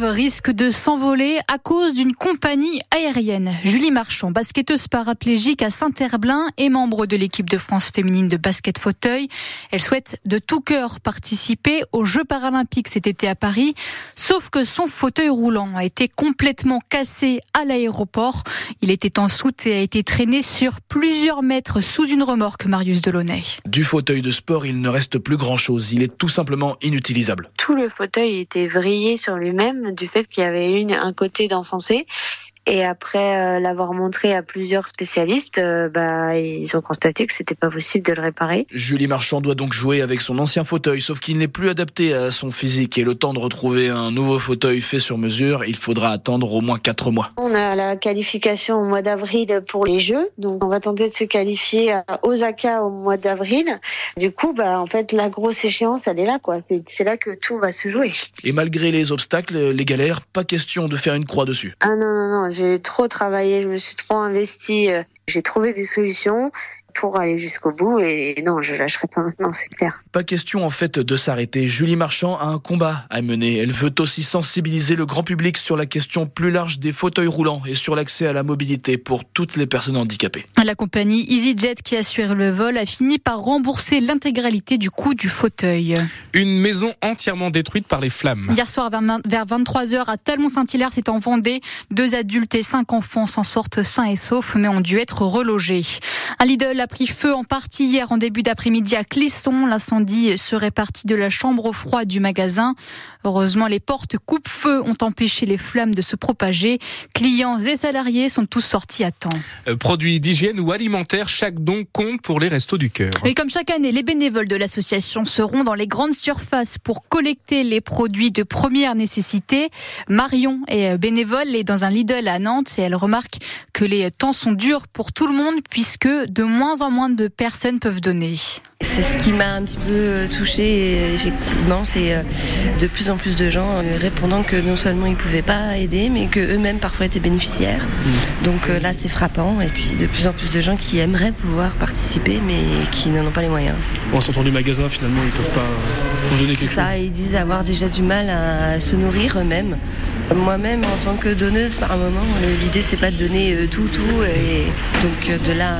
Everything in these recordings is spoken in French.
risque de s'envoler à cause d'une compagnie aérienne. Julie Marchand, basketteuse paraplégique à Saint-Herblain et membre de l'équipe de France féminine de basket fauteuil. Elle souhaite de tout cœur participer aux Jeux paralympiques cet été à Paris, sauf que son fauteuil roulant a été complètement cassé à l'aéroport. Il était en soute et a été traîné sur plusieurs mètres sous une remorque, Marius Delaunay. Du fauteuil de sport, il ne reste plus grand-chose. Il est tout simplement inutilisable. Tout le fauteuil était vrillé sur lui-même du fait qu'il y avait une, un côté d'enfoncé et après euh, l'avoir montré à plusieurs spécialistes, euh, bah, ils ont constaté que c'était pas possible de le réparer. Julie Marchand doit donc jouer avec son ancien fauteuil, sauf qu'il n'est plus adapté à son physique et le temps de retrouver un nouveau fauteuil fait sur mesure, il faudra attendre au moins 4 mois. On a la qualification au mois d'avril pour les Jeux, donc on va tenter de se qualifier à Osaka au mois d'avril. Du coup, bah, en fait, la grosse échéance, elle est là, quoi. C'est là que tout va se jouer. Et malgré les obstacles, les galères, pas question de faire une croix dessus. Ah non, non, non j'ai trop travaillé, je me suis trop investi. J'ai trouvé des solutions pour aller jusqu'au bout et non, je lâcherai pas maintenant, c'est clair. Pas question en fait de s'arrêter. Julie Marchand a un combat à mener. Elle veut aussi sensibiliser le grand public sur la question plus large des fauteuils roulants et sur l'accès à la mobilité pour toutes les personnes handicapées. La compagnie EasyJet qui assure le vol a fini par rembourser l'intégralité du coût du fauteuil. Une maison entièrement détruite par les flammes. Hier soir vers 23h à Talmont-Saint-Hilaire, c'est en Vendée. Deux adultes et cinq enfants s'en sortent sains et saufs mais ont dû être relogés. Un Lidl a pris feu en partie hier en début d'après-midi à Clisson. L'incendie serait parti de la chambre froide du magasin. Heureusement, les portes coupe-feu ont empêché les flammes de se propager. Clients et salariés sont tous sortis à temps. Euh, produits d'hygiène ou alimentaires, chaque don compte pour les restos du cœur. Et comme chaque année, les bénévoles de l'association seront dans les grandes surfaces pour collecter les produits de première nécessité. Marion est bénévole et dans un Lidl à Nantes et elle remarque que les temps sont durs pour tout le monde puisque de moins en moins de personnes peuvent donner. C'est ce qui m'a un petit peu touchée, effectivement, c'est euh, de plus en plus de gens euh, répondant que non seulement ils ne pouvaient pas aider, mais qu'eux-mêmes parfois étaient bénéficiaires. Mm. Donc euh, là, c'est frappant, et puis de plus en plus de gens qui aimeraient pouvoir participer, mais qui n'en ont pas les moyens. En sortant du magasin, finalement, ils ne peuvent pas donner quelque chose. Ça, ils disent avoir déjà du mal à se nourrir eux-mêmes. Moi-même, en tant que donneuse, par un moment, l'idée c'est pas de donner tout, tout, et donc de là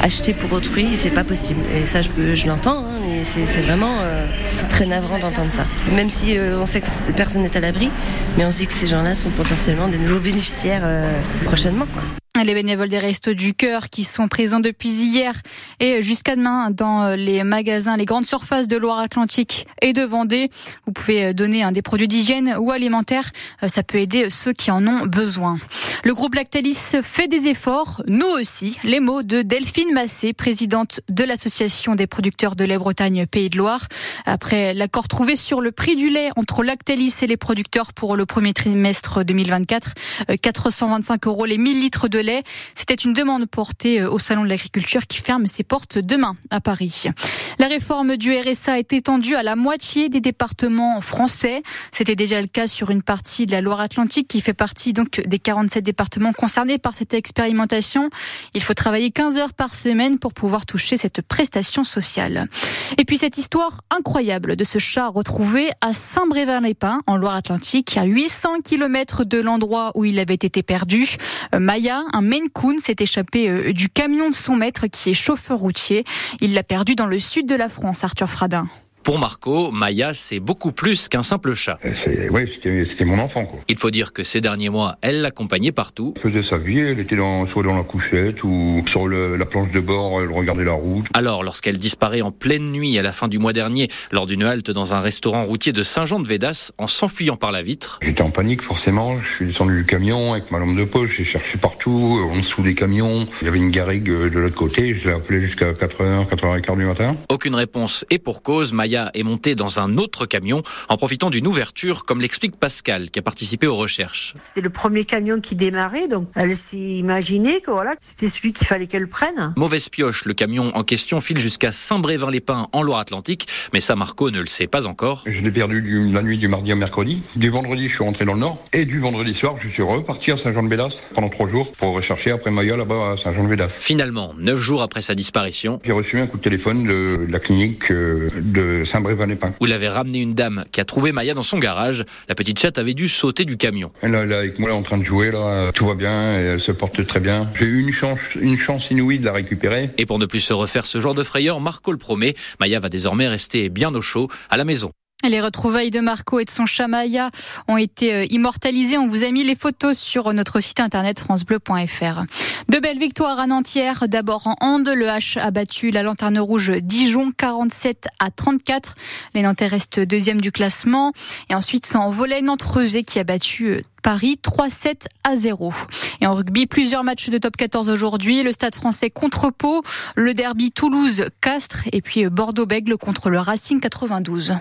à acheter pour autrui, c'est pas possible. Et je, l'entends, hein, mais c'est vraiment euh, très navrant d'entendre ça. Même si euh, on sait que personne n'est à l'abri, mais on se dit que ces gens-là sont potentiellement des nouveaux bénéficiaires euh, prochainement. Les bénévoles des Restos du Cœur qui sont présents depuis hier et jusqu'à demain dans les magasins, les grandes surfaces de Loire-Atlantique et de Vendée. Vous pouvez donner un des produits d'hygiène ou alimentaires. Ça peut aider ceux qui en ont besoin. Le groupe Lactalis fait des efforts, nous aussi. Les mots de Delphine Massé, présidente de l'association des producteurs de lait Bretagne Pays de Loire. Après l'accord trouvé sur le prix du lait entre Lactalis et les producteurs pour le premier trimestre 2024, 425 euros les 1000 litres de c'était une demande portée euh, au Salon de l'agriculture qui ferme ses portes demain à Paris. La réforme du RSA est étendue à la moitié des départements français. C'était déjà le cas sur une partie de la Loire-Atlantique qui fait partie donc des 47 départements concernés par cette expérimentation. Il faut travailler 15 heures par semaine pour pouvoir toucher cette prestation sociale. Et puis cette histoire incroyable de ce chat retrouvé à Saint-Brévin-les-Pins en Loire-Atlantique, à 800 km de l'endroit où il avait été perdu. Euh, Maya, un Maine Coon s'est échappé euh, du camion de son maître qui est chauffeur routier. Il l'a perdu dans le sud de la France, Arthur Fradin. Pour Marco, Maya, c'est beaucoup plus qu'un simple chat. Euh, oui, c'était mon enfant. Quoi. Il faut dire que ces derniers mois, elle l'accompagnait partout. Elle faisait sa vie, elle était dans, soit dans la couchette ou sur le, la planche de bord, elle regardait la route. Alors, lorsqu'elle disparaît en pleine nuit à la fin du mois dernier, lors d'une halte dans un restaurant routier de Saint-Jean-de-Védas, en s'enfuyant par la vitre. J'étais en panique forcément, je suis descendu du camion avec ma lampe de poche, j'ai cherché partout, en dessous des camions. Il y avait une garrigue de l'autre côté, je l'ai appelé jusqu'à 4h, 4h15 du matin. Aucune réponse, et pour cause, Maya est montée dans un autre camion en profitant d'une ouverture, comme l'explique Pascal, qui a participé aux recherches. C'était le premier camion qui démarrait, donc elle s'est imaginée que voilà, c'était celui qu'il fallait qu'elle prenne. Mauvaise pioche, le camion en question file jusqu'à Saint-Brévin-les-Pins en Loire-Atlantique, mais ça Marco ne le sait pas encore. Je l'ai perdu du, la nuit du mardi au mercredi. Du vendredi, je suis rentré dans le nord, et du vendredi soir, je suis reparti à Saint-Jean-de-Bédas pendant trois jours pour rechercher après Maya là-bas à Saint-Jean-de-Bédas. Finalement, neuf jours après sa disparition, j'ai reçu un coup de téléphone de la clinique euh, de Saint-Brévin-les-Pins. Où il avait ramené une dame qui a trouvé Maya dans son garage. La petite chatte avait dû sauter du camion. Elle, est avec moi, en train de jouer, là. Tout va bien, et elle se porte très bien. J'ai eu une chance, une chance inouïe de la récupérer. Et pour ne plus se refaire ce genre de frayeur, Marco le promet. Maya va désormais rester bien au chaud à la maison. Les retrouvailles de Marco et de son chat Maya ont été euh, immortalisées. On vous a mis les photos sur notre site internet francebleu.fr. De belles victoires à Nantière. D'abord en hand, le H a battu la Lanterne Rouge Dijon 47 à 34. Les Nantais restent deuxième du classement. Et ensuite, c'est en volet nantes qui a battu euh, Paris 3-7 à 0. Et en rugby, plusieurs matchs de top 14 aujourd'hui. Le Stade français contre Pau, le derby Toulouse-Castres et puis euh, Bordeaux-Bègle contre le Racing 92.